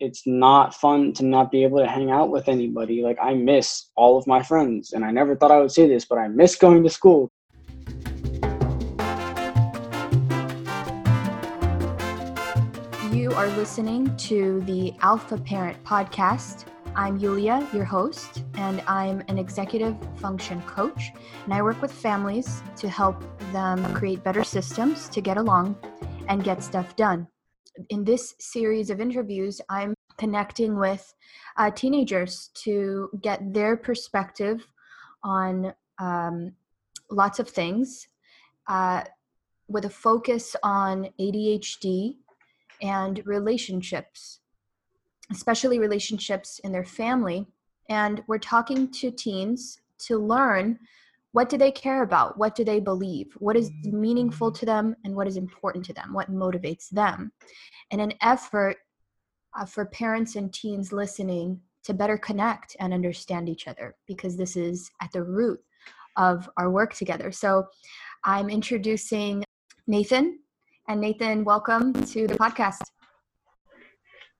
it's not fun to not be able to hang out with anybody. Like I miss all of my friends, and I never thought I would say this, but I miss going to school. You are listening to the Alpha Parent podcast. I'm Yulia, your host, and I'm an executive function coach. And I work with families to help them create better systems to get along and get stuff done. In this series of interviews, I'm connecting with uh, teenagers to get their perspective on um, lots of things uh, with a focus on ADHD and relationships especially relationships in their family. And we're talking to teens to learn what do they care about? What do they believe? What is meaningful to them and what is important to them? What motivates them? In an effort uh, for parents and teens listening to better connect and understand each other because this is at the root of our work together. So I'm introducing Nathan. And Nathan, welcome to the podcast.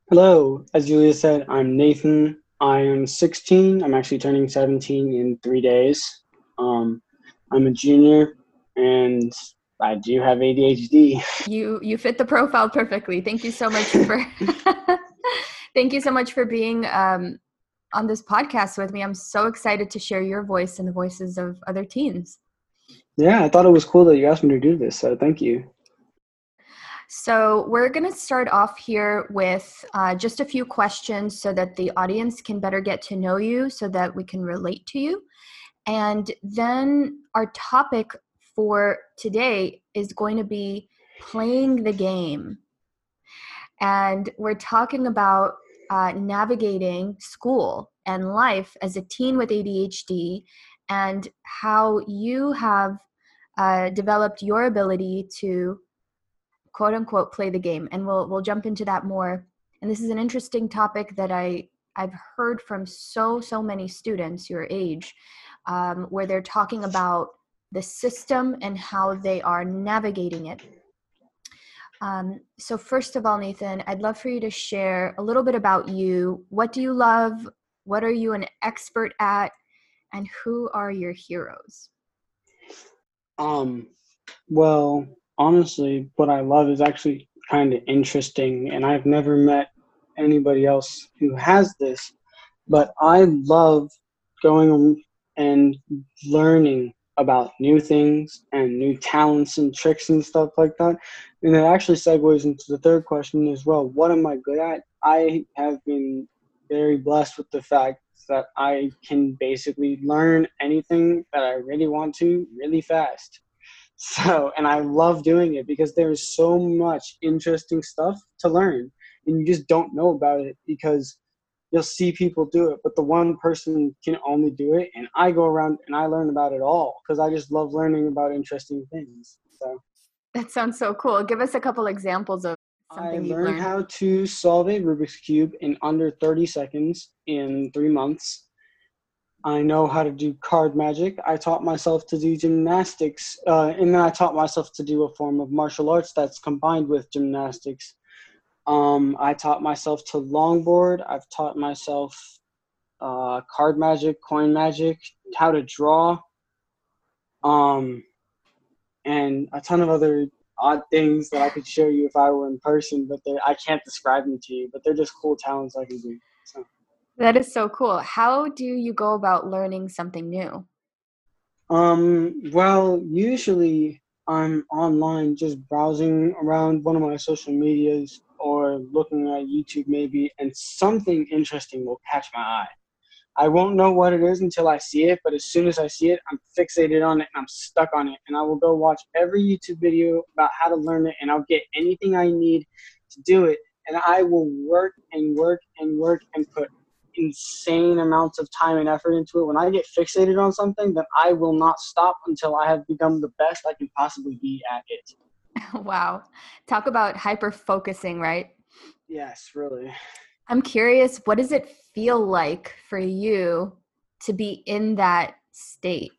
Hello, as Julia said, I'm Nathan. I am 16. I'm actually turning 17 in three days. Um, I'm a junior, and I do have ADHD. You you fit the profile perfectly. Thank you so much for thank you so much for being um, on this podcast with me. I'm so excited to share your voice and the voices of other teens. Yeah, I thought it was cool that you asked me to do this. So thank you. So, we're going to start off here with uh, just a few questions so that the audience can better get to know you, so that we can relate to you. And then our topic for today is going to be playing the game. And we're talking about uh, navigating school and life as a teen with ADHD and how you have uh, developed your ability to quote unquote play the game. And we'll we'll jump into that more. And this is an interesting topic that i i've heard from so so many students your age um, where they're talking about the system and how they are navigating it. Um, so first of all nathan i'd love for you to share a little bit about you. What do you love? What are you an expert at? And who are your heroes? Um well honestly, what I love is actually kind of interesting, and I've never met anybody else who has this. But I love going and learning about new things and new talents and tricks and stuff like that. And it actually segues into the third question as well. What am I good at? I have been very blessed with the fact that I can basically learn anything that I really want to really fast. So, and I love doing it because there's so much interesting stuff to learn, and you just don't know about it because you'll see people do it, but the one person can only do it. And I go around and I learn about it all because I just love learning about interesting things. So that sounds so cool. Give us a couple examples of something I you learned learned. how to solve a Rubik's cube in under 30 seconds in three months. I know how to do card magic. I taught myself to do gymnastics, uh, and then I taught myself to do a form of martial arts that's combined with gymnastics. Um, I taught myself to longboard. I've taught myself uh, card magic, coin magic, how to draw, um, and a ton of other odd things that I could show you if I were in person, but I can't describe them to you. But they're just cool talents I can do. So. That is so cool. How do you go about learning something new? Um, well, usually I'm online just browsing around one of my social medias or looking at YouTube maybe, and something interesting will catch my eye. I won't know what it is until I see it, but as soon as I see it, I'm fixated on it and I'm stuck on it. And I will go watch every YouTube video about how to learn it, and I'll get anything I need to do it. And I will work and work and work and put insane amounts of time and effort into it. When I get fixated on something, then I will not stop until I have become the best I can possibly be at it. Wow. Talk about hyper focusing, right? Yes, really. I'm curious, what does it feel like for you to be in that state?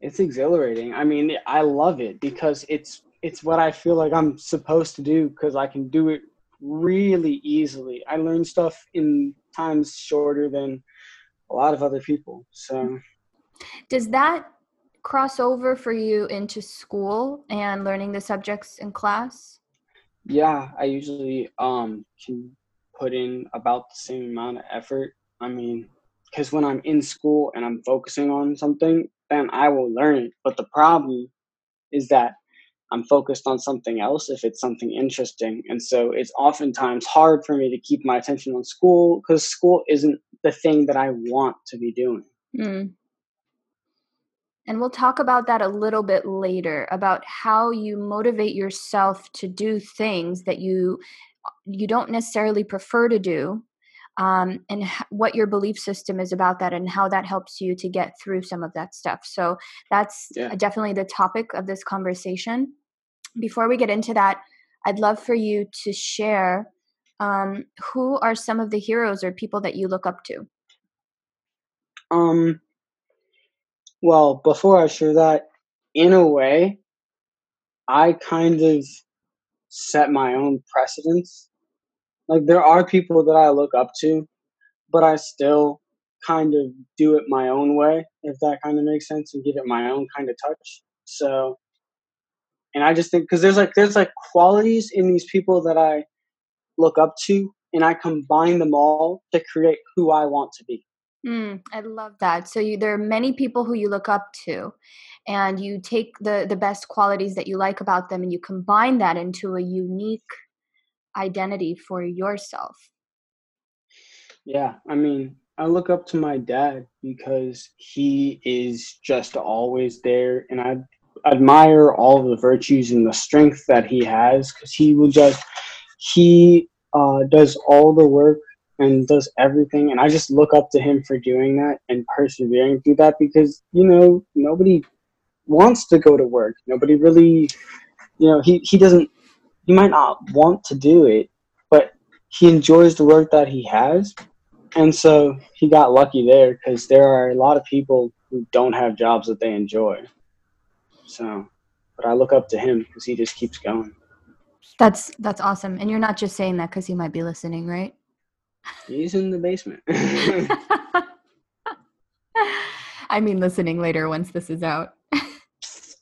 It's exhilarating. I mean, I love it because it's it's what I feel like I'm supposed to do because I can do it really easily. I learn stuff in times shorter than a lot of other people. So, does that cross over for you into school and learning the subjects in class? Yeah, I usually um can put in about the same amount of effort. I mean, because when I'm in school and I'm focusing on something, then I will learn it. But the problem is that I'm focused on something else if it's something interesting. And so it's oftentimes hard for me to keep my attention on school because school isn't the thing that I want to be doing. Mm. And we'll talk about that a little bit later about how you motivate yourself to do things that you you don't necessarily prefer to do um, and h- what your belief system is about that and how that helps you to get through some of that stuff. So that's yeah. definitely the topic of this conversation. Before we get into that, I'd love for you to share um, who are some of the heroes or people that you look up to. Um. Well, before I share that, in a way, I kind of set my own precedents like there are people that I look up to, but I still kind of do it my own way, if that kind of makes sense, and give it my own kind of touch. So, and I just think because there's like there's like qualities in these people that I look up to, and I combine them all to create who I want to be. Mm, I love that. So you, there are many people who you look up to, and you take the the best qualities that you like about them, and you combine that into a unique identity for yourself? Yeah, I mean, I look up to my dad because he is just always there, and I admire all of the virtues and the strength that he has because he will just he uh, does all the work and does everything, and I just look up to him for doing that and persevering through that because you know nobody wants to go to work. Nobody really, you know, he he doesn't he might not want to do it, but he enjoys the work that he has. And so he got lucky there because there are a lot of people who don't have jobs that they enjoy. So, but I look up to him because he just keeps going. That's that's awesome. And you're not just saying that because he might be listening, right? He's in the basement. I mean, listening later once this is out.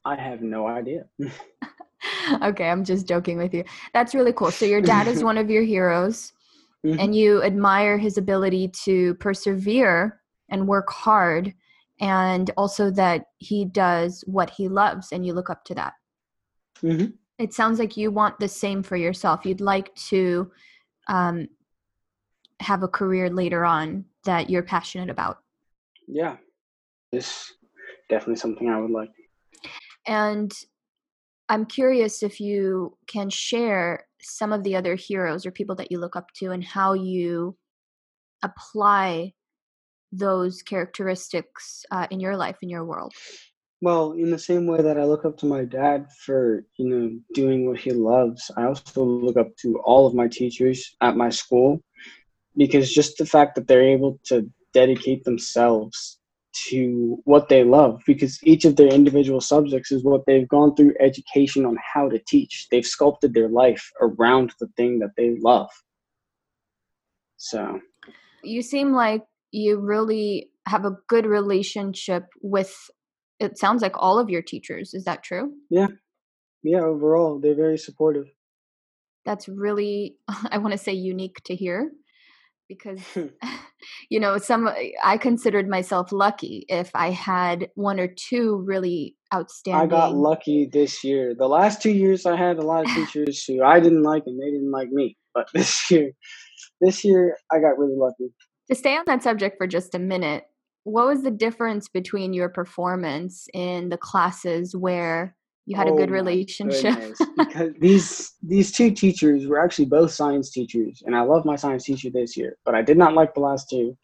I have no idea. okay, I'm just joking with you. That's really cool. So your dad is one of your heroes mm-hmm. and you admire his ability to persevere and work hard and also that he does what he loves and you look up to that. Mm-hmm. It sounds like you want the same for yourself. You'd like to um, have a career later on that you're passionate about. Yeah, it's definitely something I would like. And I'm curious if you can share some of the other heroes or people that you look up to and how you apply those characteristics uh, in your life in your world well in the same way that i look up to my dad for you know doing what he loves i also look up to all of my teachers at my school because just the fact that they're able to dedicate themselves to what they love because each of their individual subjects is what they've gone through education on how to teach. They've sculpted their life around the thing that they love. So, you seem like you really have a good relationship with it sounds like all of your teachers. Is that true? Yeah. Yeah, overall, they're very supportive. That's really I want to say unique to hear because you know some i considered myself lucky if i had one or two really outstanding i got lucky this year. The last two years i had a lot of teachers who i didn't like and they didn't like me but this year this year i got really lucky. To stay on that subject for just a minute what was the difference between your performance in the classes where you had oh a good relationship. because these these two teachers were actually both science teachers and i love my science teacher this year but i did not like the last two.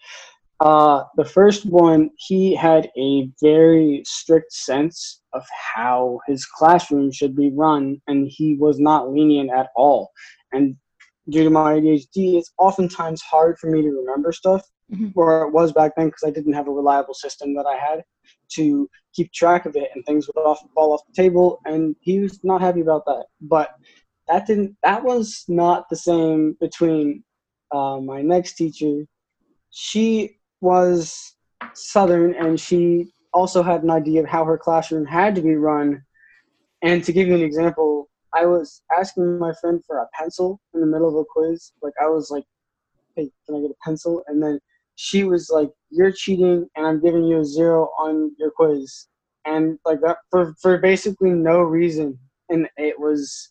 Uh, the first one he had a very strict sense of how his classroom should be run and he was not lenient at all. And due to my adhd it's oftentimes hard for me to remember stuff mm-hmm. or it was back then because i didn't have a reliable system that i had to keep track of it and things would often fall off the table and he was not happy about that but that didn't that was not the same between uh, my next teacher. She was Southern, and she also had an idea of how her classroom had to be run. And to give you an example, I was asking my friend for a pencil in the middle of a quiz. Like I was like, "Hey, can I get a pencil?" And then she was like, "You're cheating, and I'm giving you a zero on your quiz." And like that for for basically no reason. And it was,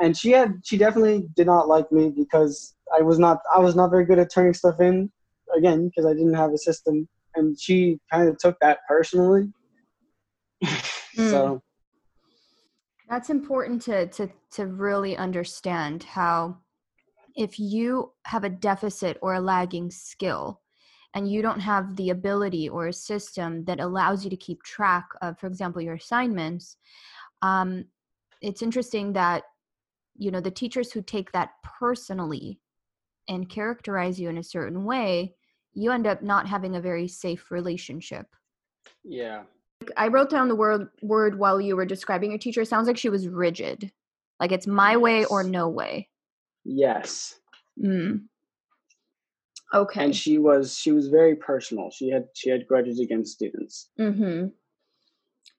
and she had she definitely did not like me because I was not I was not very good at turning stuff in. Again, because I didn't have a system, and she kind of took that personally. mm. So that's important to to to really understand how if you have a deficit or a lagging skill and you don't have the ability or a system that allows you to keep track of for example your assignments um, it's interesting that you know the teachers who take that personally and characterize you in a certain way you end up not having a very safe relationship yeah I wrote down the word word while you were describing your teacher. It sounds like she was rigid. Like it's my way or no way. Yes. Mm. Okay. And she was she was very personal. She had she had grudges against students. Mm-hmm.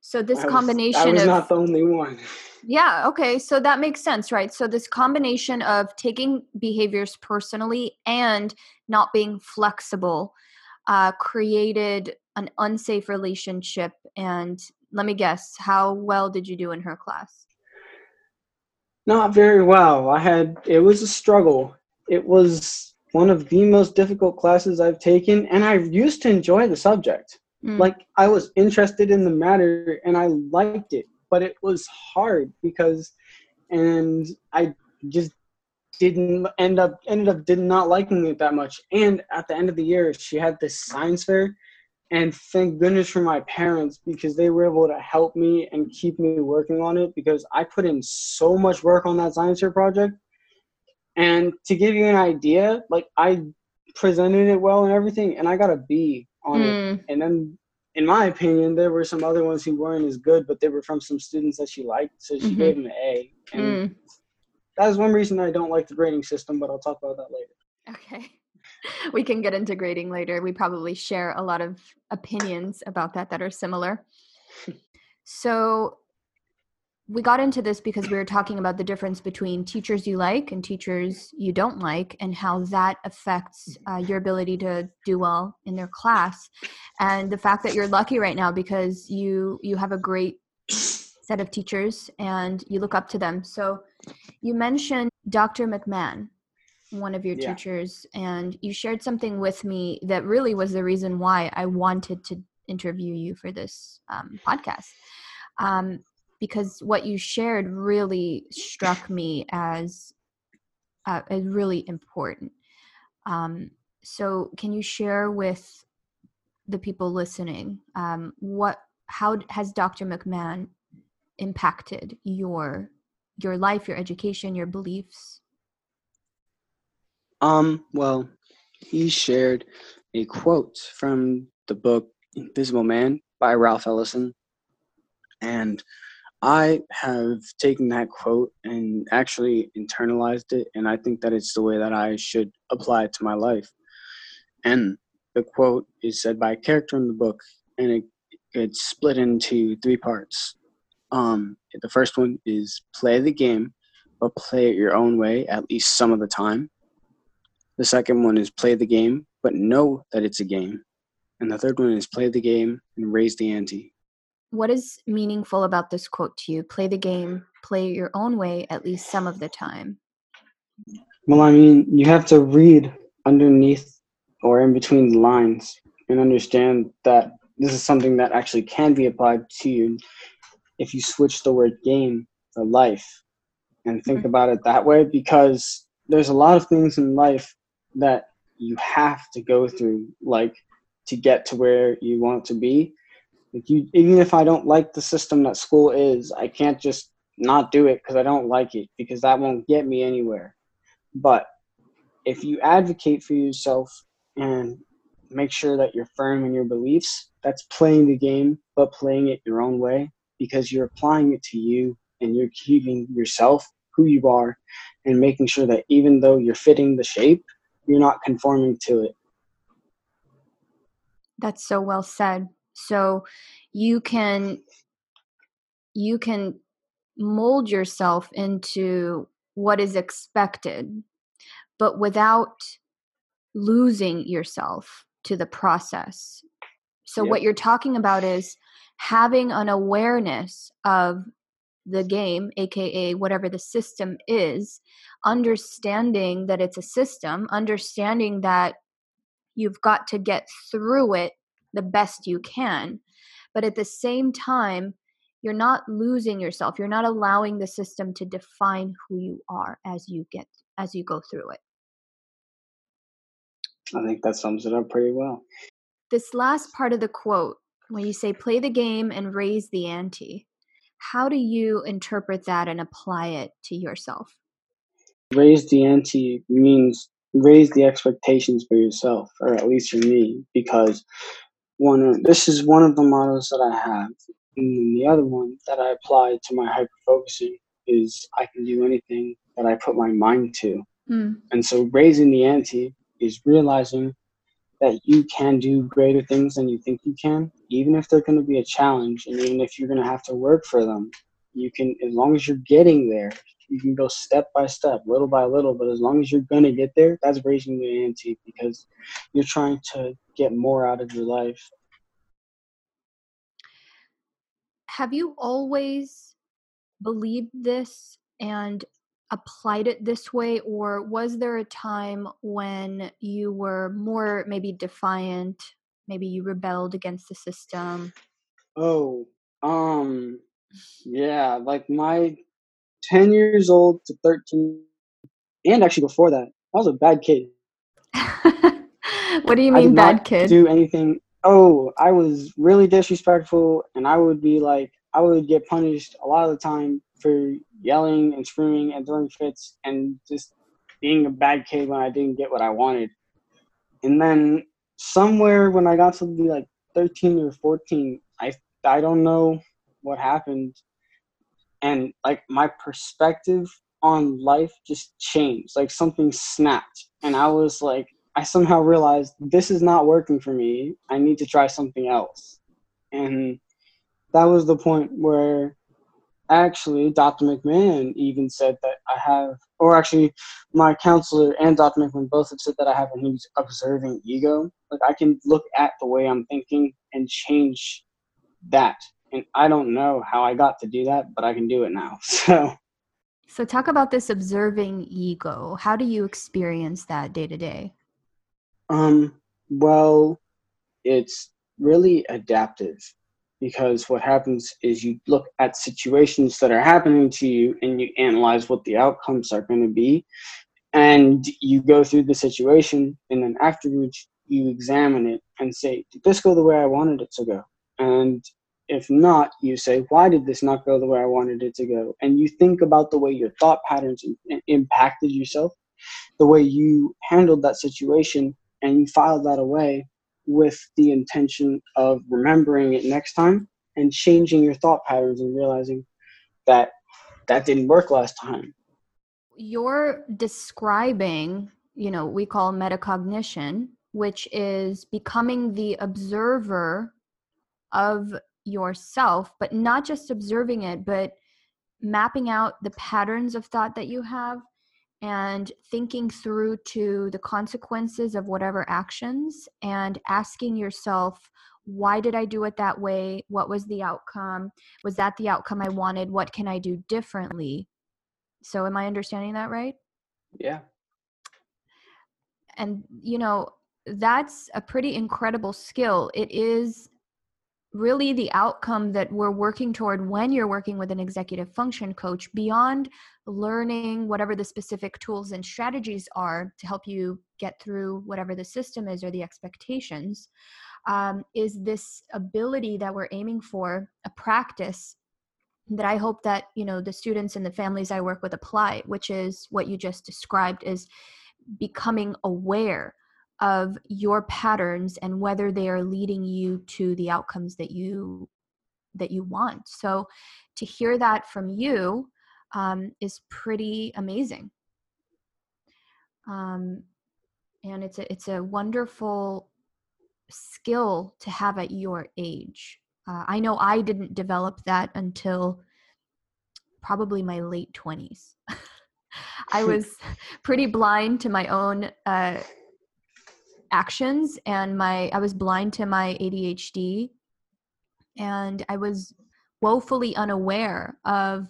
So this I combination was, I was of not the only one. Yeah, okay. So that makes sense, right? So this combination of taking behaviors personally and not being flexible uh, created an unsafe relationship and let me guess how well did you do in her class not very well. I had it was a struggle. It was one of the most difficult classes i've taken and i used to enjoy the subject. Mm. like i was interested in the matter and i liked it but it was hard because and i just didn't end up ended up did not liking it that much. And at the end of the year she had this science fair and thank goodness for my parents because they were able to help me and keep me working on it because I put in so much work on that science fair project. And to give you an idea, like I presented it well and everything, and I got a B on mm. it. And then, in my opinion, there were some other ones who weren't as good, but they were from some students that she liked, so she mm-hmm. gave them an A. And mm. that is one reason I don't like the grading system, but I'll talk about that later. Okay. we can get into grading later. We probably share a lot of opinions about that that are similar. So we got into this because we were talking about the difference between teachers you like and teachers you don't like and how that affects uh, your ability to do well in their class and the fact that you're lucky right now because you you have a great set of teachers and you look up to them so you mentioned dr mcmahon one of your yeah. teachers and you shared something with me that really was the reason why I wanted to interview you for this um, podcast. Um, because what you shared really struck me as, uh, as really important. Um, so, can you share with the people listening um, what how has Dr. McMahon impacted your your life, your education, your beliefs? Um, well, he shared a quote from the book Invisible Man by Ralph Ellison. And I have taken that quote and actually internalized it, and I think that it's the way that I should apply it to my life. And the quote is said by a character in the book, and it, it's split into three parts. Um, the first one is play the game, but play it your own way at least some of the time. The second one is play the game, but know that it's a game. And the third one is play the game and raise the ante. What is meaningful about this quote to you? Play the game, play your own way at least some of the time. Well, I mean, you have to read underneath or in between the lines and understand that this is something that actually can be applied to you if you switch the word game for life and think mm-hmm. about it that way because there's a lot of things in life that you have to go through like to get to where you want to be. Like you even if i don't like the system that school is i can't just not do it because i don't like it because that won't get me anywhere. But if you advocate for yourself and make sure that you're firm in your beliefs that's playing the game but playing it your own way because you're applying it to you and you're keeping yourself who you are and making sure that even though you're fitting the shape, you're not conforming to it. That's so well said. So you can you can mold yourself into what is expected, but without losing yourself to the process. So, what you're talking about is having an awareness of the game, aka whatever the system is, understanding that it's a system, understanding that you've got to get through it the best you can. But at the same time, you're not losing yourself. You're not allowing the system to define who you are as you get as you go through it. I think that sums it up pretty well. This last part of the quote when you say play the game and raise the ante how do you interpret that and apply it to yourself raise the ante means raise the expectations for yourself or at least for me because one this is one of the models that i have and then the other one that I apply to my hyper focusing is I can do anything that I put my mind to. Mm. And so raising the ante is realizing that you can do greater things than you think you can, even if they're going to be a challenge and even if you're going to have to work for them. You can, as long as you're getting there, you can go step by step, little by little, but as long as you're going to get there, that's raising the ante because you're trying to get more out of your life have you always believed this and applied it this way or was there a time when you were more maybe defiant maybe you rebelled against the system? Oh um yeah like my 10 years old to 13 and actually before that i was a bad kid. What do you mean bad kid? do anything oh, I was really disrespectful, and I would be like, I would get punished a lot of the time for yelling and screaming and throwing fits and just being a bad kid when I didn't get what I wanted. And then somewhere when I got to be like 13 or 14, I I don't know what happened, and like my perspective on life just changed. Like something snapped, and I was like, I somehow realized this is not working for me. I need to try something else. And that was the point where actually Dr. McMahon even said that I have, or actually my counselor and Dr. McMahon both have said that I have a new observing ego. Like I can look at the way I'm thinking and change that. And I don't know how I got to do that, but I can do it now. So. So talk about this observing ego. How do you experience that day to day? Um, well, it's really adaptive because what happens is you look at situations that are happening to you and you analyze what the outcomes are going to be. And you go through the situation and then afterwards you examine it and say did this go the way i wanted it to go? And if not you say why did this not go the way i wanted it to go? And you think about the way your thought patterns impacted yourself the way you handled that situation and you file that away with the intention of remembering it next time and changing your thought patterns and realizing that that didn't work last time. You're describing, you know, we call metacognition, which is becoming the observer of yourself, but not just observing it, but mapping out the patterns of thought that you have and thinking through to the consequences of whatever actions and asking yourself why did i do it that way? What was the outcome? Was that the outcome i wanted? What can i do differently? So am i understanding that right? Yeah. And you know that's a pretty incredible skill. It is really the outcome that we're working toward when you're working with an executive function coach beyond learning whatever the specific tools and strategies are to help you get through whatever the system is or the expectations um, is this ability that we're aiming for a practice that i hope that you know the students and the families i work with apply which is what you just described is becoming aware of your patterns and whether they are leading you to the outcomes that you that you want so to hear that from you um, is pretty amazing. Um, and it's a it's a wonderful skill to have at your age. Uh, I know I didn't develop that until probably my late twenties. I was pretty blind to my own uh, actions, and my I was blind to my ADHD, and I was woefully unaware of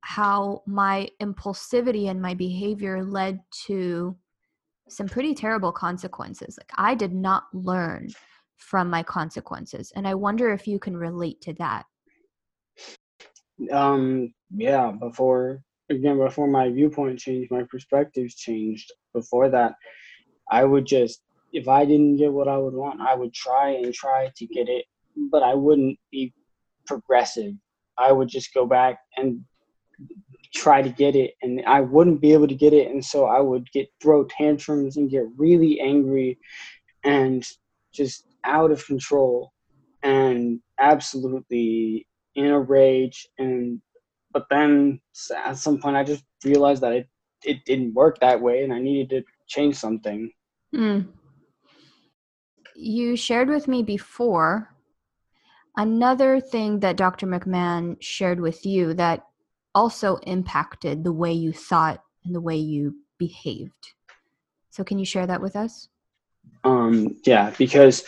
how my impulsivity and my behavior led to some pretty terrible consequences. Like I did not learn from my consequences. And I wonder if you can relate to that. Um yeah, before again before my viewpoint changed, my perspectives changed. Before that, I would just if I didn't get what I would want, I would try and try to get it, but I wouldn't be progressive. I would just go back and try to get it and I wouldn't be able to get it and so I would get throw tantrums and get really angry and just out of control and absolutely in a rage and but then at some point I just realized that it it didn't work that way and I needed to change something. Mm. You shared with me before another thing that Dr. McMahon shared with you that also impacted the way you thought and the way you behaved. So, can you share that with us? Um, yeah, because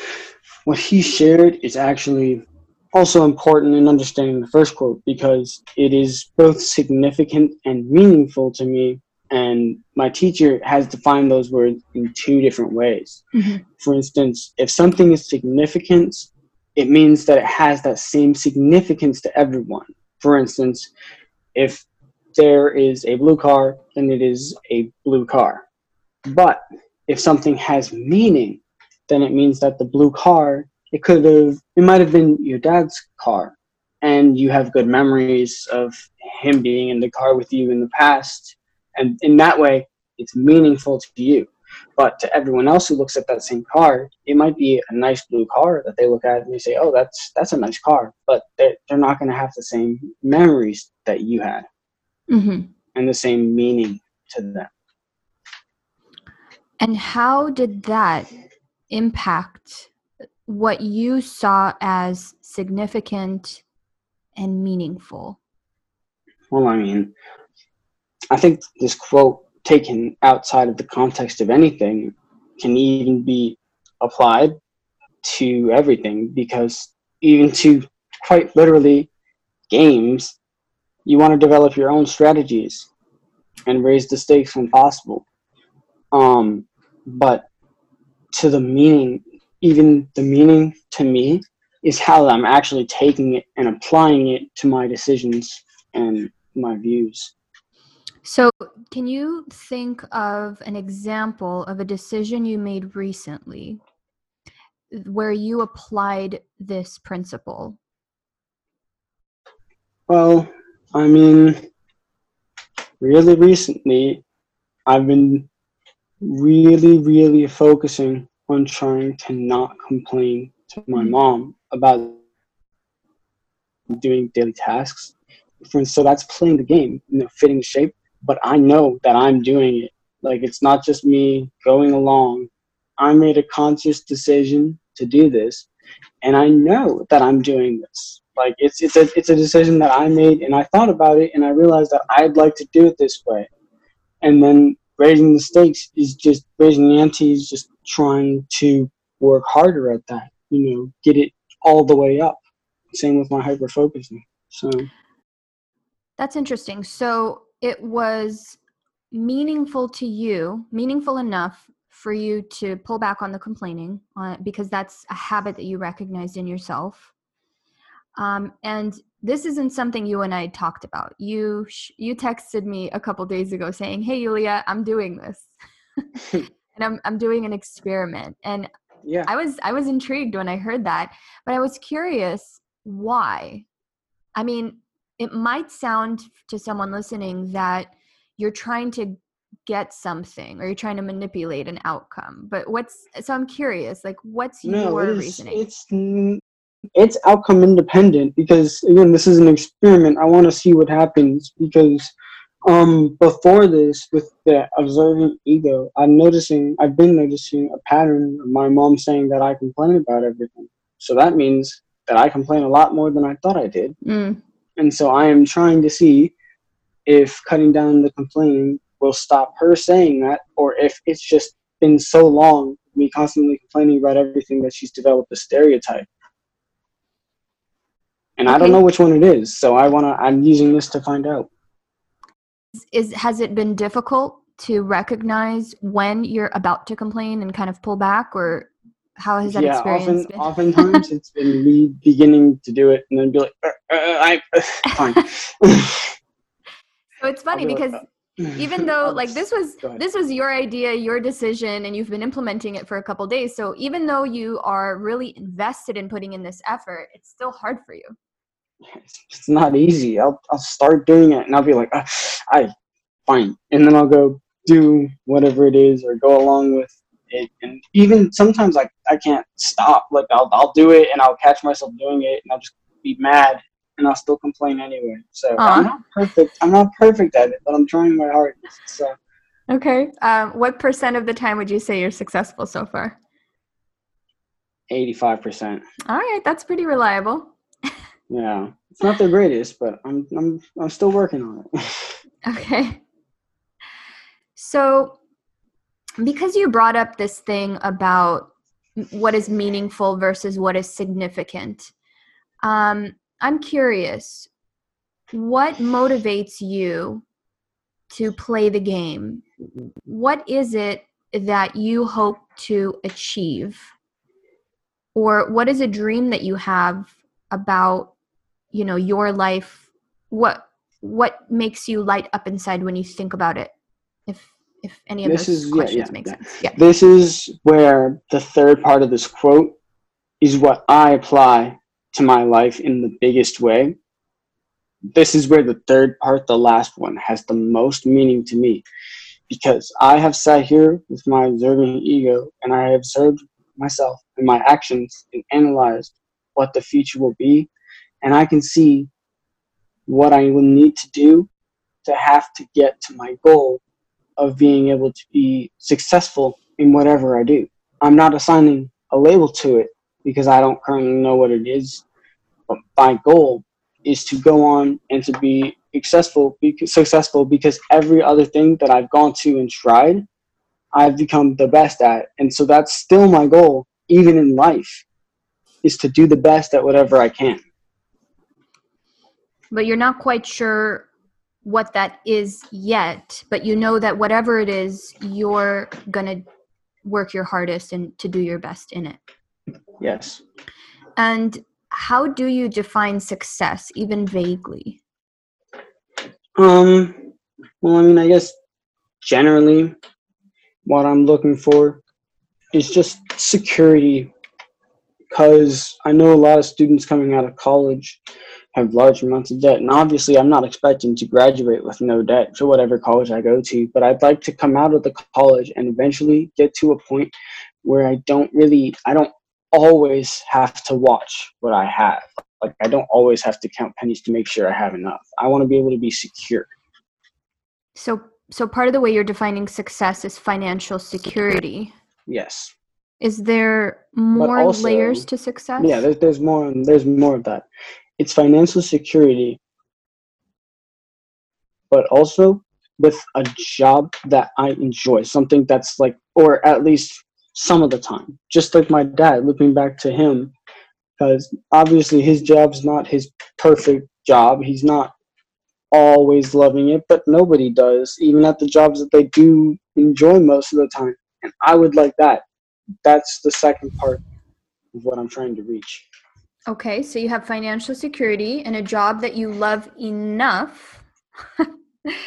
what he shared is actually also important in understanding the first quote because it is both significant and meaningful to me. And my teacher has defined those words in two different ways. Mm-hmm. For instance, if something is significant, it means that it has that same significance to everyone. For instance, if there is a blue car, then it is a blue car. But if something has meaning, then it means that the blue car, it could have, it might have been your dad's car, and you have good memories of him being in the car with you in the past, and in that way, it's meaningful to you. But to everyone else who looks at that same car, it might be a nice blue car that they look at and they say, "Oh, that's that's a nice car," but they're, they're not going to have the same memories that you had, mm-hmm. and the same meaning to them. And how did that impact what you saw as significant and meaningful? Well, I mean, I think this quote taken outside of the context of anything can even be applied to everything because even to quite literally games you want to develop your own strategies and raise the stakes when possible. Um, but to the meaning even the meaning to me is how i'm actually taking it and applying it to my decisions and my views so, can you think of an example of a decision you made recently where you applied this principle? Well, I mean, really recently, I've been really, really focusing on trying to not complain to my mm-hmm. mom about doing daily tasks. So that's playing the game, you know, fitting the shape but I know that I'm doing it. Like it's not just me going along. I made a conscious decision to do this, and I know that I'm doing this. Like it's it's a it's a decision that I made, and I thought about it, and I realized that I'd like to do it this way. And then raising the stakes is just raising the ante is just trying to work harder at that. You know, get it all the way up. Same with my hyper focusing. So that's interesting. So it was meaningful to you, meaningful enough for you to pull back on the complaining uh, because that's a habit that you recognized in yourself. Um, and this isn't something you and I talked about. You sh- you texted me a couple days ago saying, "Hey, Yulia, I'm doing this, and I'm I'm doing an experiment." And yeah, I was I was intrigued when I heard that, but I was curious why. I mean, it might sound to someone listening that you're trying to get something or you're trying to manipulate an outcome but what's so i'm curious like what's no, your it's, reasoning it's it's outcome independent because again, this is an experiment. I want to see what happens because um before this with the observant ego, I'm noticing I've been noticing a pattern of my mom saying that I complain about everything. So that means that I complain a lot more than I thought I did. Mm. And so I am trying to see if cutting down the complaining will stop her saying that or if it's just been so long me constantly complaining about everything that she's developed a stereotype. And i don't know which one it is so i want to i'm using this to find out. Is has it been difficult to recognize when you're about to complain and kind of pull back, or how has that yeah experience often been? oftentimes it's been me beginning to do it and then be like uh, uh, i fine So it's funny be because uh, even though like this was this was your idea your decision and you've been implementing it for a couple days so even though you are really invested in putting in this effort it's still hard for you it's, it's not easy. I'll I'll start doing it and I'll be like, ah, I fine, and then I'll go do whatever it is or go along with it. And even sometimes like I can't stop. Like I'll I'll do it and I'll catch myself doing it and I'll just be mad and I'll still complain anyway. So Aw. I'm not perfect. I'm not perfect at it, but I'm trying my hardest. So okay um, what percent of the time would you say you're successful so far eighty five percent. all right that's pretty reliable Yeah, it's not the greatest, but I'm I'm I'm still working on it. Okay. So, because you brought up this thing about what is meaningful versus what is significant, um, I'm curious what motivates you to play the game? What is it that you hope to achieve? Or what is a dream that you have about, you know, your life? What what makes you light up inside when you think about it if if any of This those is- yeah, questions yeah, make yeah. sense yeah This is where the third part of this quote is what I apply to my life in the biggest way. This is where the third part, the last one, has the most meaning to me because I have sat here with my observing ego and I have observed myself and my actions and analyzed what the future will be. And I can see what I will need to do to have to get to my goal of being able to be successful in whatever I do. I'm not assigning a label to it because I don't currently know what it is. But my goal is to go on and to be successful, because, successful because every other thing that I've gone to and tried, I've become the best at. And so that's still my goal, even in life, is to do the best at whatever I can. but you're not quite sure what that is yet but you know that whatever it is you're gonna work your hardest and to do your best in it Yes. and how do you define success even vaguely Um, well, I mean, I guess generally what I'm looking for is just security because I know a lot of students coming out of college have large amounts of debt. And obviously, I'm not expecting to graduate with no debt to whatever college I go to, but I'd like to come out of the college and eventually get to a point where I don't really, I don't always have to watch what I have. Like, I don't always have to count pennies to make sure I have enough. I want to be able to be secure. so so part of the way you're defining success is financial security Yes. is there more also- layers to success Yeah, there's, there's more. There's more of that. It's financial security, but also with a job that I enjoy, something that's like, or at least some of the time, just like my dad. Looking back to him, because obviously his job's not his perfect job. He's not always loving it, but nobody does, even at the jobs that they do enjoy most of the time. And I would like that. That's the second part of what I'm trying to reach. Okay, so you have financial security and a job that you love enough,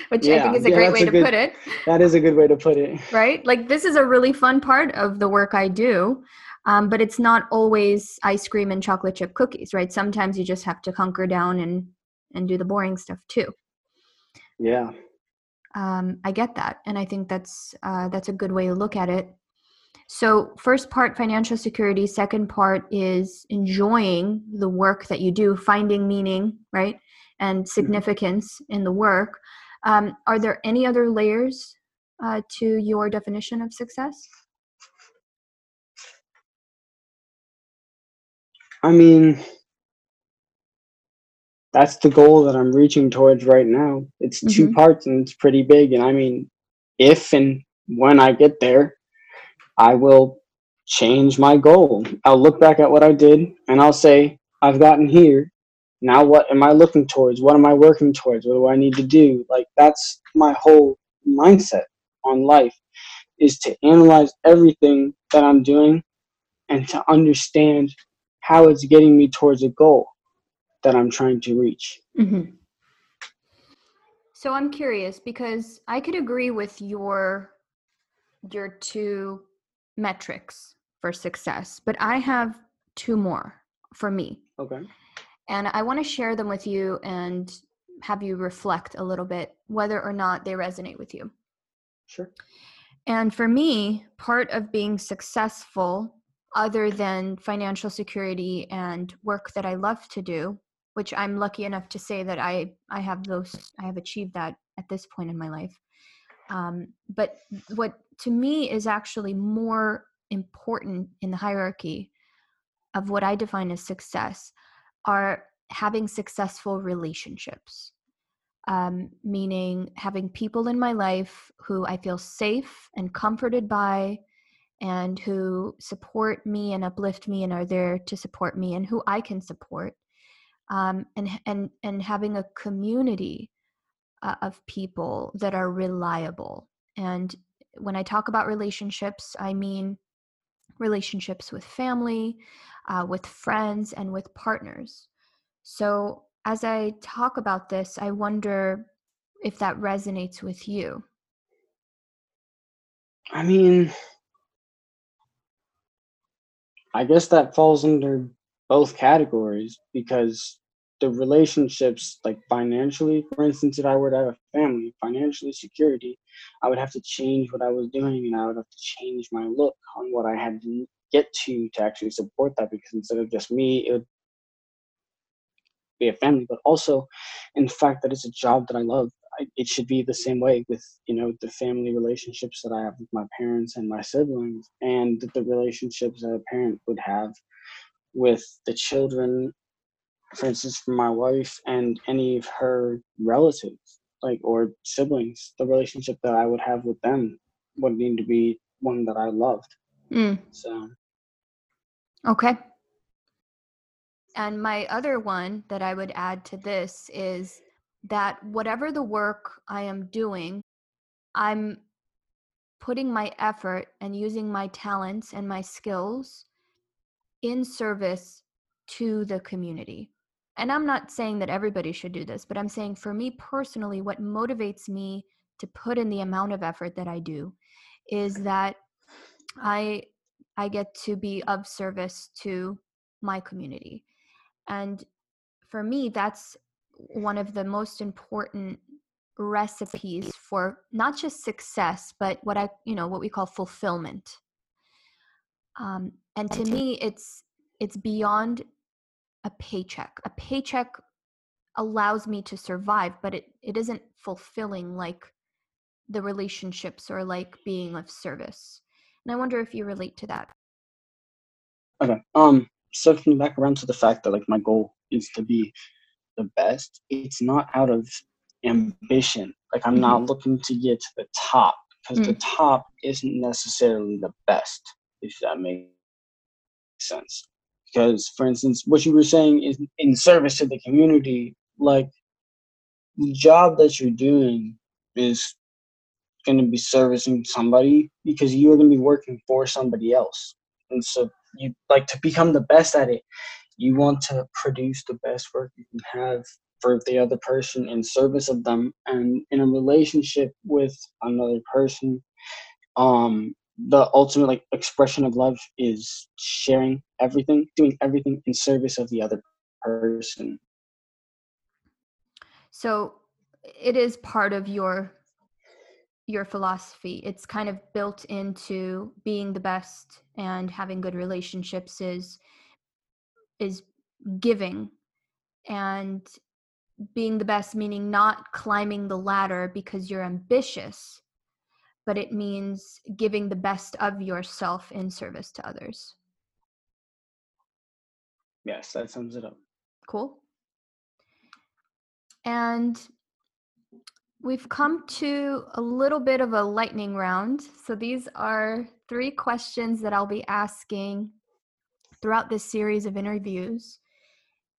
which I think is a yeah, great way a to good- put it, That is a good way to put it. right? Like, this is a really fun part of the work I do, um, but it's not always ice cream and chocolate chip cookies, right? Sometimes you just have to hunker down and and do the boring stuff too. Yeah. Um, I get that, and I think that's uh, that's a good way to look at it. So, first part, financial security. Second part is enjoying the work that you do, finding meaning, right? And mm-hmm. significance in the work. Um, are there any other layers uh, to your definition of success? I mean, that's the goal that I'm reaching towards right now. It's mm-hmm. two parts and it's pretty big. And I mean, if and when I get there, I will change my goal. I'll look back at what I did and I'll say, I've gotten here. Now, what am I looking towards? What am I working towards? What do I need to do? Like, that's my whole mindset on life is to analyze everything that I'm doing and to understand how it's getting me towards a goal that I'm trying to reach. Mm-hmm. So I'm curious because I could agree with your your two metrics for success, but I have two more for me. Okay. And I want to share them with you and have you reflect a little bit whether or not they resonate with you. Sure. And for me, part of being successful other than financial security and work that I love to do, which I'm lucky enough to say that I I have those I have achieved that at this point in my life. Um, but what to me is actually more important in the hierarchy of what I define as success are having successful relationships. Um, meaning having people in my life who I feel safe and comforted by, and who support me and uplift me and are there to support me and who I can support um, and and and having a community uh, of people that are reliable and when I talk about relationships I mean relationships with family uh, with friends and with partners. So as I talk about this I wonder if that resonates with you. I mean I guess that falls under both categories because the relationships, like financially, for instance, if I were to have a family, financially security, I would have to change what I was doing and I would have to change my look on what I had to get to to actually support that because instead of just me, it would be a family, but also in fact that it's a job that I love. I, it should be the same way with you know the family relationships that I have with my parents and my siblings, and the relationships that a parent would have with the children, for instance, for my wife and any of her relatives, like or siblings. The relationship that I would have with them would need to be one that I loved. Mm. So, okay. And my other one that I would add to this is that whatever the work I am doing, I'm putting my effort and using my talents and my skills in service to the community. And I'm not saying that everybody should do this, but I'm saying for me personally, what motivates me to put in the amount of effort that I do is that I I get to be of service to my community. And for me, that's one of the most important recipes for not just success but what i you know what we call fulfillment. Um, and to me it's it's beyond a paycheck a paycheck allows me to survive but it, it isn't fulfilling like the relationships or like being of service and i wonder if you relate to that okay um circling back around to the fact that like my goal is to be the best, it's not out of ambition. Like I'm mm-hmm. not looking to get to the top because mm-hmm. the mm. top isn't necessarily the best, if that makes sense. Because, for instance, what you were saying is in service to the community, like the job that you're doing is going to be servicing somebody because you're going to be working for somebody else. And so you like to become the best at it you want to produce the best work you can have for the other person in service of them and in a relationship with another person um the ultimate like expression of love is sharing everything doing everything in service of the other person so it is part of your your philosophy. It's kind of built into being the best and having good relationships is is giving and being the best meaning not climbing the ladder because you're ambitious but it means giving the best of yourself in service to others. Yes that sums it up. Cool. And we've come to a little bit of a lightning round. So these are three questions that i'll be asking throughout this series of interviews.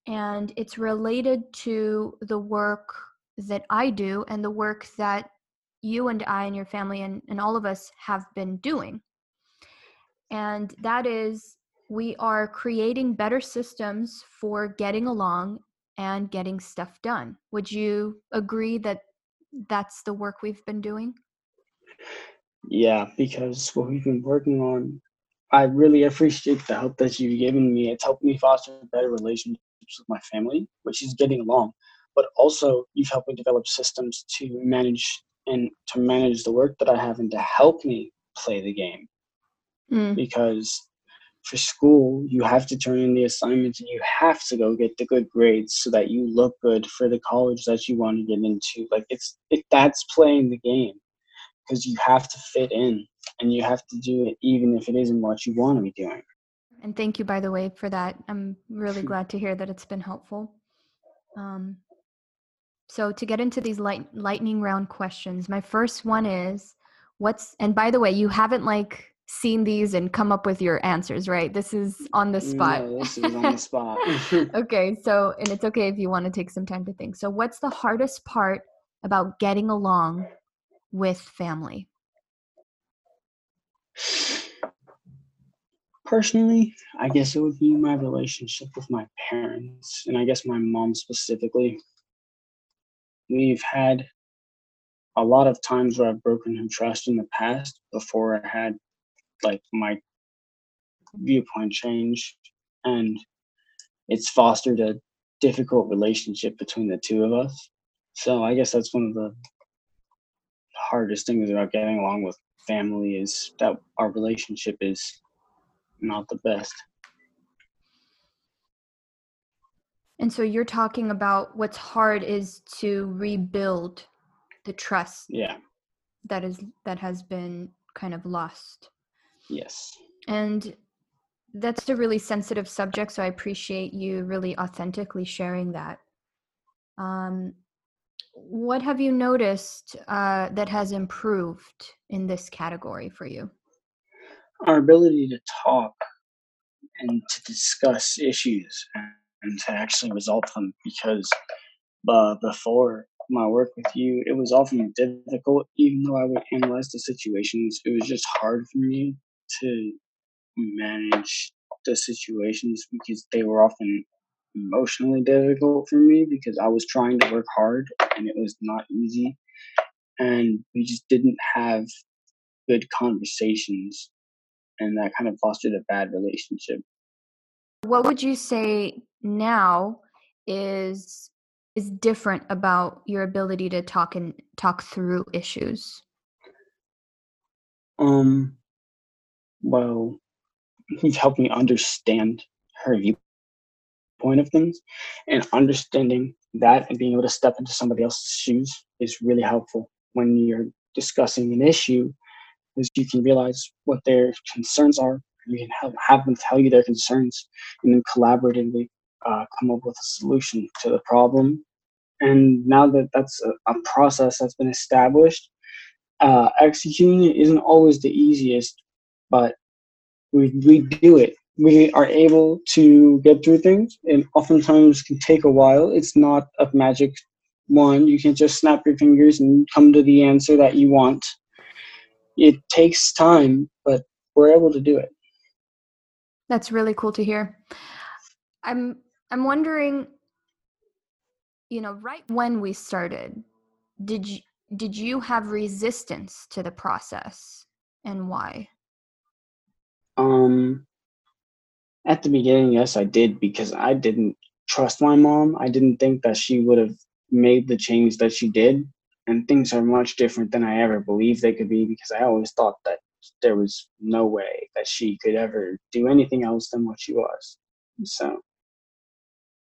And it's related to the work that I do and the work that you and I and your family and, and all of us have been doing. And that is, we are creating better systems for getting along and getting stuff done. Would you agree that that's the work we've been doing? Yeah, because what we've been working on, I really appreciate the help that you've given me. It's helped me foster better relationships with my family, which is getting along. But also, you've helped me develop systems to manage and to manage the work that I have and to help me play the game. Mm. Because for school, you have to turn in the assignments and you have to go get the good grades so that you look good for the college that you want to get into. Like it's it, that's playing the game because you have to fit in and you have to do it even if it isn't what you want to be doing. And thank you, by the way, for that. I'm really glad to hear that it's been helpful. Um, so to get into these light, lightning round questions, my first one is, what's and by the way, you haven't like seen these and come up with your answers, right? This is on the spot. No, this is on the spot. okay, so and it's okay if you want to take some time to think. So, what's the hardest part about getting along with family? Personally, I guess it would be my relationship with my parents, and I guess my mom specifically. We've had a lot of times where I've broken her trust in the past before I had like my viewpoint change, and it's fostered a difficult relationship between the two of us. So I guess that's one of the hardest things about getting along with family is that our relationship is not the best. And so you're talking about what's hard is to rebuild the trust. Yeah. That is that has been kind of lost. Yes. And that's a really sensitive subject, so I appreciate you really authentically sharing that. Um, what have you noticed uh, that has improved in this category for you? our ability to talk and to discuss issues and to actually resolve them because uh, before my work with you, it was often difficult, even though I would analyze the situations. It was just hard for me to manage the situations because they were often emotionally difficult for me because I was trying to work hard and it was not easy. And we just didn't have good conversations and that kind of fostered a bad relationship. What would you say now is is different about your ability to talk and talk through issues? Um well, he's helped me understand her viewpoint of things and understanding that and being able to step into somebody else's shoes is really helpful when you're discussing an issue is you can realize what their concerns are. You can have, have them tell you their concerns and then collaboratively uh, come up with a solution to the problem. And now that that's a, a process that's been established, uh, executing it isn't always the easiest, but we, we do it. We are able to get through things, and oftentimes can take a while. It's not a magic one. You can't just snap your fingers and come to the answer that you want it takes time, but we're able to do it. That's really cool to hear. I'm I'm wondering you know, right when we started, did you did you have resistance to the process and why? Um at the beginning, yes, I did because I didn't trust my mom. I didn't think that she would have made the change that she did. and things are much different than I ever believed they could be because I always thought that there was no way that she could ever do anything else than what she was. So,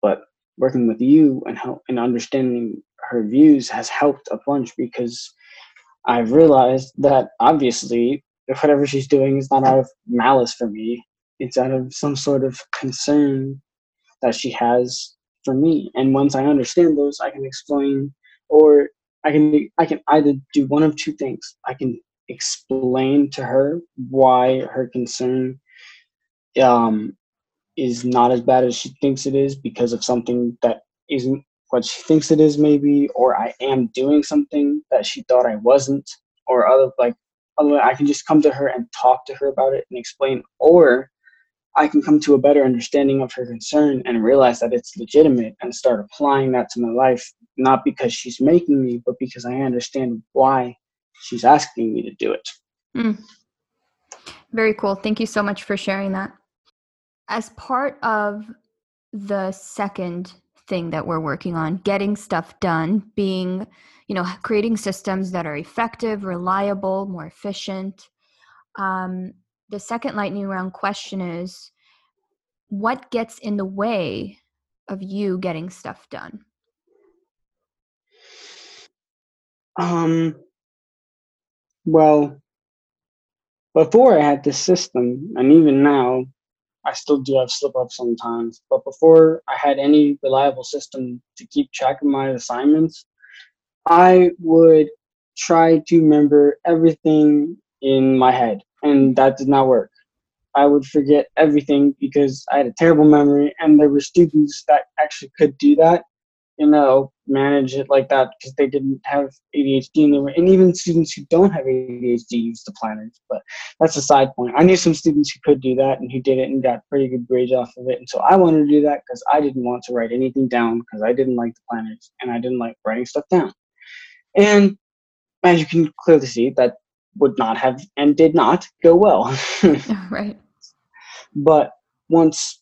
but working with you and help and understanding her views has helped a bunch because I've realized that obviously whatever she's doing is not out of malice for me, it's out of some sort of concern that she has for me. And once I understand those, I can explain or I can I can either do one of two things. I can explain to her why her concern um, is not as bad as she thinks it is because of something that isn't what she thinks it is maybe or i am doing something that she thought i wasn't or other like i can just come to her and talk to her about it and explain or i can come to a better understanding of her concern and realize that it's legitimate and start applying that to my life not because she's making me but because i understand why she's asking me to do it. Mm. Very cool. Thank you so much for sharing that. As part of the second thing that we're working on, getting stuff done, being, you know, creating systems that are effective, reliable, more efficient. Um, the second lightning round question is what gets in the way of you getting stuff done? Um, well, before I had this system, and even now, I still do have slip ups sometimes. But before I had any reliable system to keep track of my assignments, I would try to remember everything in my head, and that did not work. I would forget everything because I had a terrible memory, and there were students that actually could do that, you know, manage it like that because they didn't have ADHD and, they were, and even students who don't have ADHD use the planners. But that's a side point. I knew some students who could do that and who did it and got pretty good grades off of it. And so I wanted to do that because I didn't want to write anything down because I didn't like the planners and I didn't like writing stuff down. And as you can clearly see, that would not have and did not go well. right. But once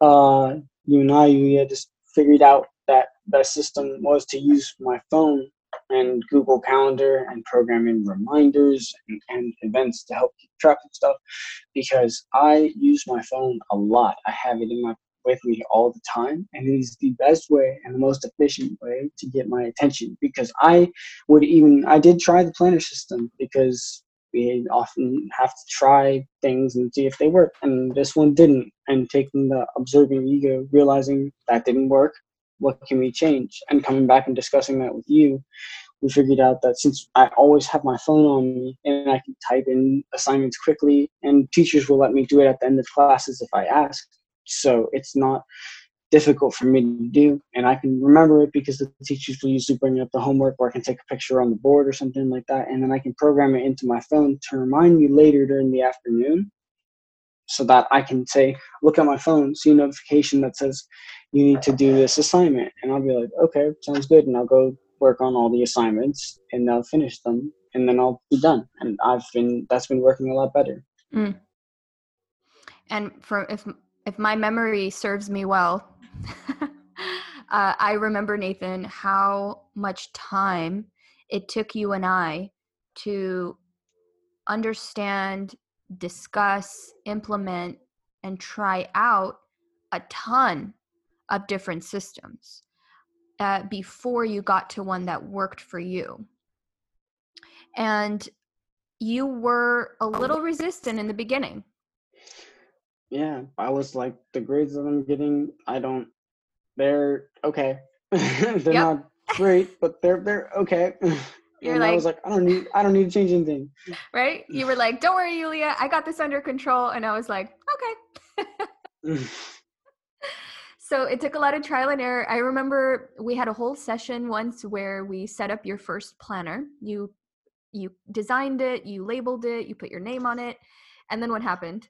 uh, you and I, you just figured out the system was to use my phone and Google Calendar and programming reminders and, and, events to help keep track of stuff because I use my phone a lot. I have it in my with me all the time and it is the best way and the most efficient way to get my attention because I would even I did try the planner system because we often have to try things and see if they work and this one didn't and taking the observing ego realizing that didn't work what can we change? And coming back and discussing that with you, we figured out that since I always have my phone on me and I can type in assignments quickly, and teachers will let me do it at the end of classes if I ask. So it's not difficult for me to do, and I can remember it because the teachers will usually bring up the homework, or I can take a picture on the board or something like that, and then I can program it into my phone to remind me later during the afternoon so that I can say, look at my phone, see a notification that says you need to do this assignment. And I'll be like, okay, sounds good. And I'll go work on all the assignments and I'll finish them and then I'll be done. And I've been, that's been working a lot better. Mm. And for, if, if my memory serves me well, uh, I remember, Nathan, how much time it took you and I to understand discuss, implement, and try out a ton of different systems uh, before you got to one that worked for you. And you were a little resistant in the beginning. Yeah, I was like, the grades that I'm getting, I don't, they're okay. they're yep. not great, but they're they're okay. You're and like, I was like, I don't need, I don't need to change anything. Right? You were like, don't worry, Yulia, I got this under control. And I was like, okay. so it took a lot of trial and error. I remember we had a whole session once where we set up your first planner. You you designed it, you labeled it, you put your name on it, and then what happened?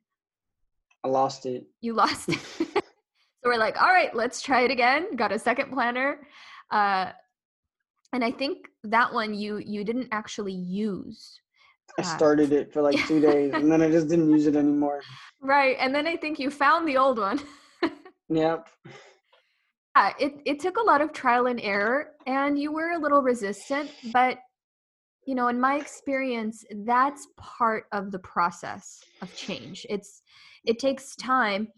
I lost it. You lost it. so we're like, all right, let's try it again. Got a second planner. Uh, and I think that one you you didn't actually use. I started it for like two days and then I just didn't use it anymore. Right, and then I think you found the old one. yep. Yeah, it it took a lot of trial and error, and you were a little resistant, but you know, in my experience, that's part of the process of change. It's it takes time.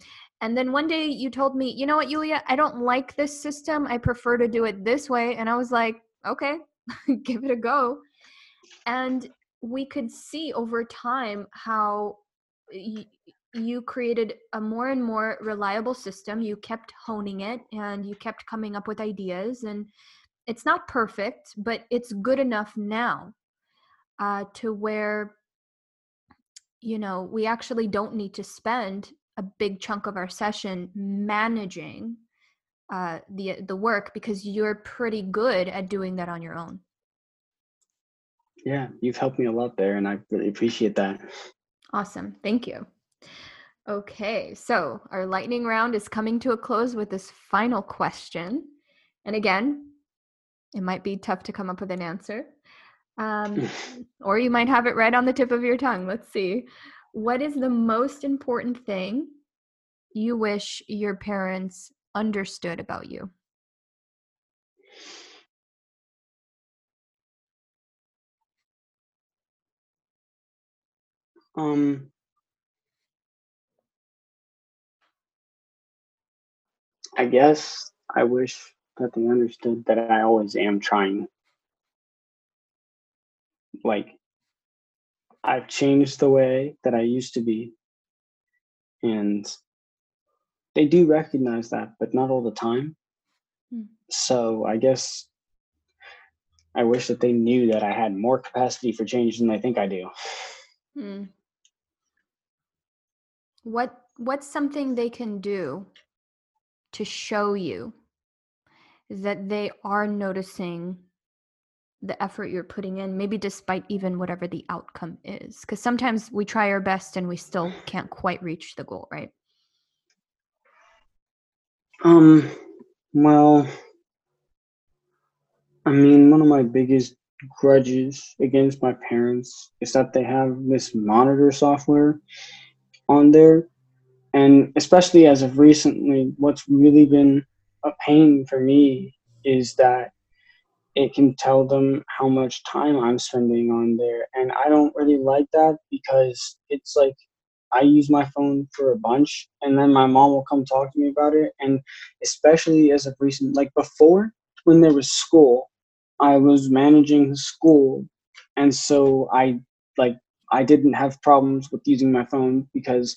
And then one day you told me, you know what, Yulia, I don't like this system. I prefer to do it this way. And I was like, okay, give it a go. And we could see over time how y- you created a more and more reliable system. You kept honing it and you kept coming up with ideas. And it's not perfect, but it's good enough now uh, to where you know we actually don't need to spend a big chunk of our session managing uh, the the work because you're pretty good at doing that on your own. Yeah, you've helped me a lot there, and I really appreciate that. Awesome, thank you. Okay, so our lightning round is coming to a close with this final question, and again, it might be tough to come up with an answer. Um, or you might have it right on the tip of your tongue. Let's see. What is the most important thing you wish your parents understood about you? Um, I guess I wish that they understood that I always am trying. Like, I've changed the way that I used to be. And they do recognize that, but not all the time. Mm. So I guess I wish that they knew that I had more capacity for change than they think I do. Hmm. What what's something they can do to show you that they are noticing the effort you're putting in, maybe despite even whatever the outcome is. Because sometimes we try our best and we still can't quite reach the goal, right? Um, well, I mean, one of my biggest grudges against my parents is that they have this monitor software on there. And especially as of recently, what's really been a pain for me is that it can tell them how much time I'm spending on there. And I don't really like that because it's like I use my phone for a bunch and then my mom will come talk to me about it. And especially as of recent, like before when there was school, I was managing school. And so I like, I didn't have problems with using my phone because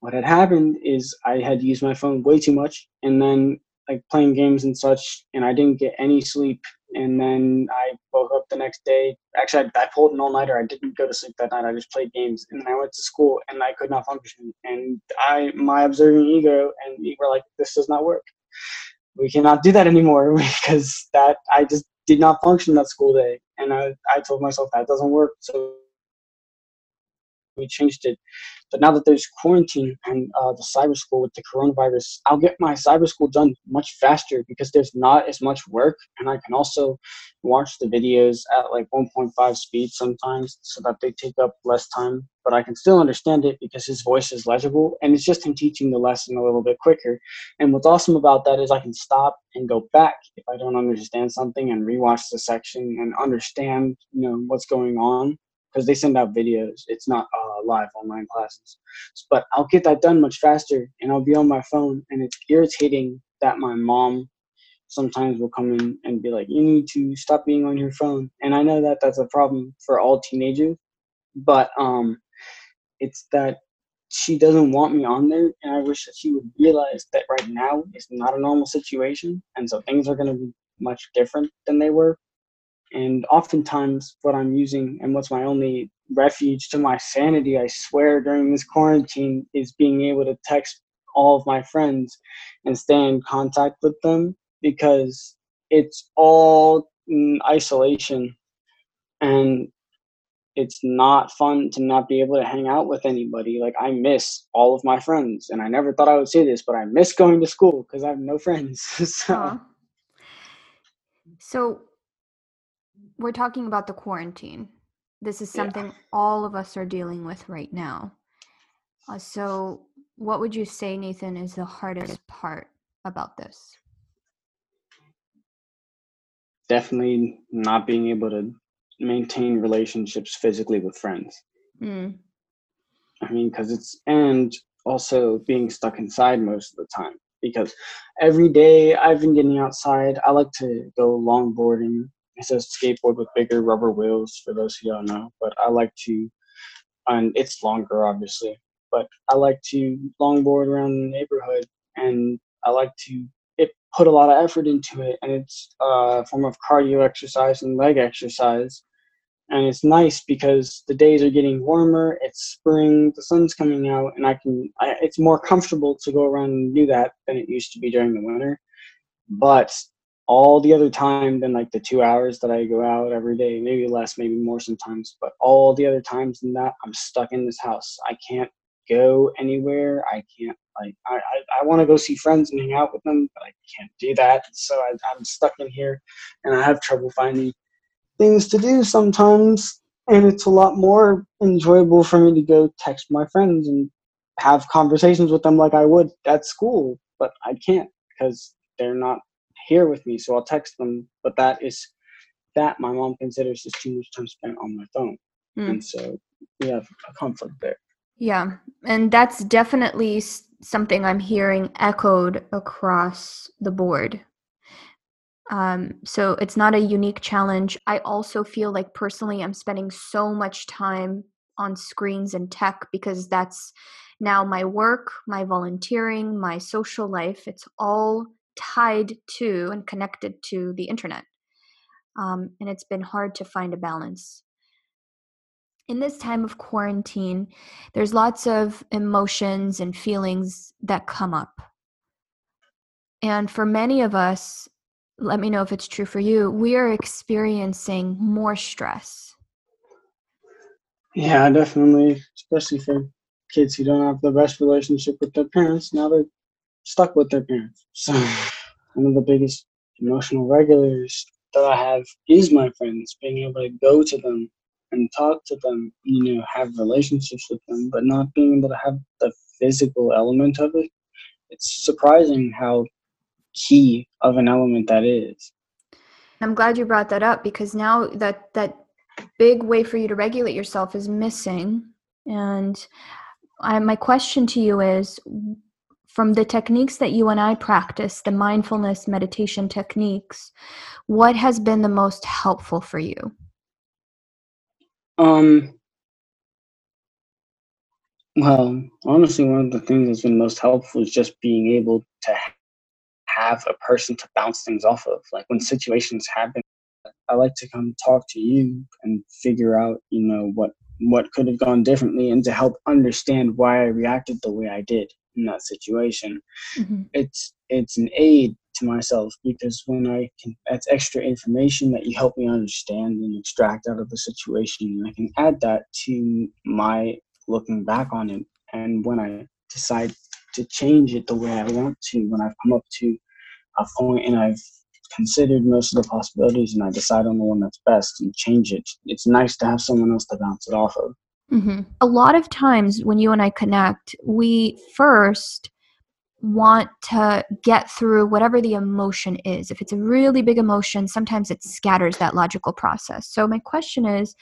what had happened is I had used my phone way too much and then like playing games and such, and I didn't get any sleep. And then I woke up the next day. Actually, I, I pulled an all nighter. I didn't go to sleep that night. I just played games, and then I went to school, and I could not function. And I, my observing ego, and we were like, "This does not work. We cannot do that anymore because that I just did not function that school day." And I, I told myself that doesn't work. So we changed it. But now that there's quarantine and uh, the cyber school with the coronavirus, I'll get my cyber school done much faster because there's not as much work, and I can also watch the videos at like 1.5 speed sometimes, so that they take up less time. But I can still understand it because his voice is legible, and it's just him teaching the lesson a little bit quicker. And what's awesome about that is I can stop and go back if I don't understand something and rewatch the section and understand, you know, what's going on because they send out videos. It's not uh, live online classes, but I'll get that done much faster, and I'll be on my phone. And it's irritating that my mom sometimes will come in and be like, "You need to stop being on your phone." And I know that that's a problem for all teenagers, but um, it's that she doesn't want me on there, and I wish that she would realize that right now is not a normal situation, and so things are going to be much different than they were and oftentimes, what I'm using and what's my only refuge to my sanity, I swear, during this quarantine is being able to text all of my friends and stay in contact with them because it's all in isolation and it's not fun to not be able to hang out with anybody. Like I miss all of my friends, and I never thought I would say this, but I miss going to school because I have no friends. so. so we're talking about the quarantine. This is something yeah. all of us are dealing with right now. Uh, so, what would you say, Nathan, is the hardest part about this? Definitely not being able to maintain relationships physically with friends. Mm. I mean, because it's and also being stuck inside most of the time. Because every day I've been getting outside. I like to go longboarding. It's a skateboard with bigger rubber wheels for those who don't know. But I like to, and it's longer obviously. But I like to longboard around the neighborhood, and I like to it put a lot of effort into it, and it's a form of cardio exercise and leg exercise and it's nice because the days are getting warmer it's spring the sun's coming out and i can I, it's more comfortable to go around and do that than it used to be during the winter but all the other time than like the two hours that i go out every day maybe less maybe more sometimes but all the other times than that i'm stuck in this house. I can't go anywhere. I can't like i i, I want to go see friends and hang out with them but i can't do that. So I, i'm stuck in here and i have trouble finding things to do sometimes and it's a lot more enjoyable for me to go text my friends and have conversations with them like I would at school, but I can't because they're not here with me. So I'll text them, but that is that my mom considers is too much time spent on my phone, mm. and so we have a conflict there. Yeah, and that's definitely something I'm hearing echoed across the board um, so it's not a unique challenge. I also feel like personally, I'm spending so much time on screens and tech because that's now my work, my volunteering, my social life. It's all tied to and connected to the internet. Um, and it's been hard to find a balance. In this time of quarantine, there's lots of emotions and feelings that come up. And for many of us, let me know if it's true for you, we are experiencing more stress. Yeah, definitely, especially for kids who don't have the best relationship with their parents. Now they're stuck with their parents. So, one of the biggest emotional regulators that I have is my friends, being able to go to them and talk to them, you know, have relationships with them, but not being able to have the physical element of it. It's surprising how key of an element that is. I'm glad you brought that up because now that that big way for you to regulate yourself is missing. And I, my question to you is from the techniques that you and I practice, the mindfulness meditation techniques, what has been the most helpful for you? Um, well, honestly, one of the things that's been most helpful is just being able to have a person to bounce things off of. Like when situations happen, I like to come talk to you and figure out, you know, what what could have gone differently and to help understand why I reacted the way I did in that situation. Mm-hmm. It's it's an aid to myself because when I can that's extra information that you help me understand and extract out of the situation and I can add that to my looking back on it and when I decide to change it the way I want to when I've come up to a point and I've considered most of the possibilities and I decide on the one that's best and change it. It's nice to have someone else to bounce it off of. Mm-hmm. A lot of times when you and I connect, we first want to get through whatever the emotion is. If it's a really big emotion, sometimes it scatters that logical process. So, my question is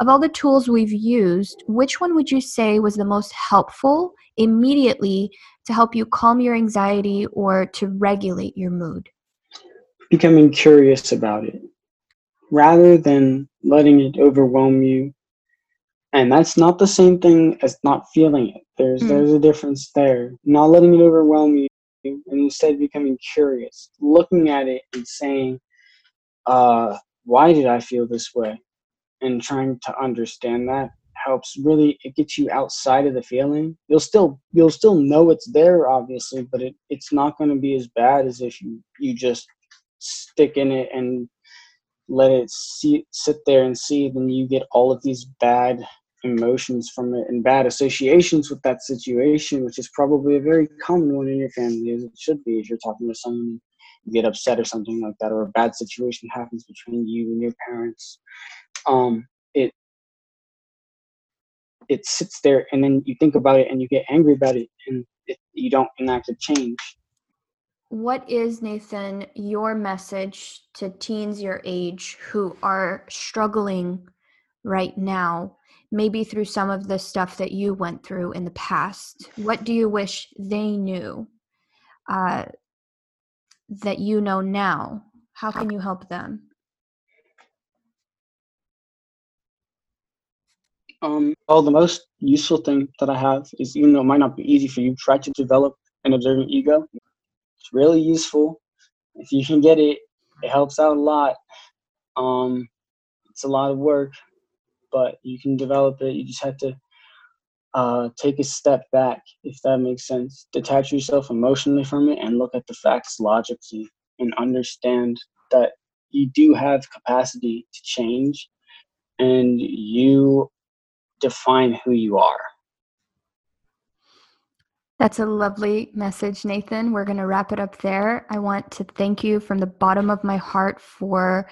of all the tools we've used, which one would you say was the most helpful immediately to help you calm your anxiety or to regulate your mood? Becoming curious about it rather than letting it overwhelm you. And that's not the same thing as not feeling it. There's mm. there's a difference there. Not letting it overwhelm you and instead becoming curious, looking at it and saying, uh, why did I feel this way? And trying to understand that helps really it gets you outside of the feeling you'll still you'll still know it's there obviously but it, it's not going to be as bad as if you you just stick in it and let it see, sit there and see then you get all of these bad emotions from it and bad associations with that situation which is probably a very common one in your family as it should be if you're talking to someone you get upset or something like that or a bad situation happens between you and your parents um it it sits there and then you think about it and you get angry about it and it, you don't enact a change. What is, Nathan, your message to teens your age who are struggling right now, maybe through some of the stuff that you went through in the past? What do you wish they knew uh, that you know now? How can you help them? Um, well, the most useful thing that I have is, even though it might not be easy for you, try to develop an observant ego. It's really useful. If you can get it, it helps out a lot. Um, it's a lot of work, but you can develop it. You just have to uh, take a step back, if that makes sense. Detach yourself emotionally from it and look at the facts logically and understand that you do have capacity to change and you define who you are. That's a lovely message, Nathan. We're going to wrap it up there. I want to thank you from the bottom of my heart for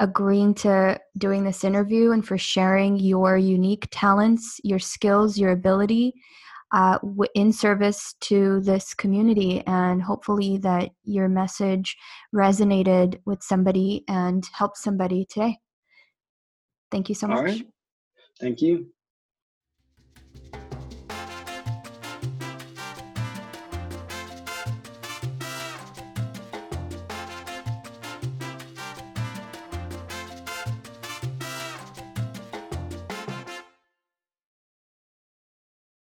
agreeing to doing this interview and for sharing your unique talents, your skills, your ability uh, in service to this community. And hopefully, that your message resonated with somebody and helped somebody today. Thank you so much. Thank you.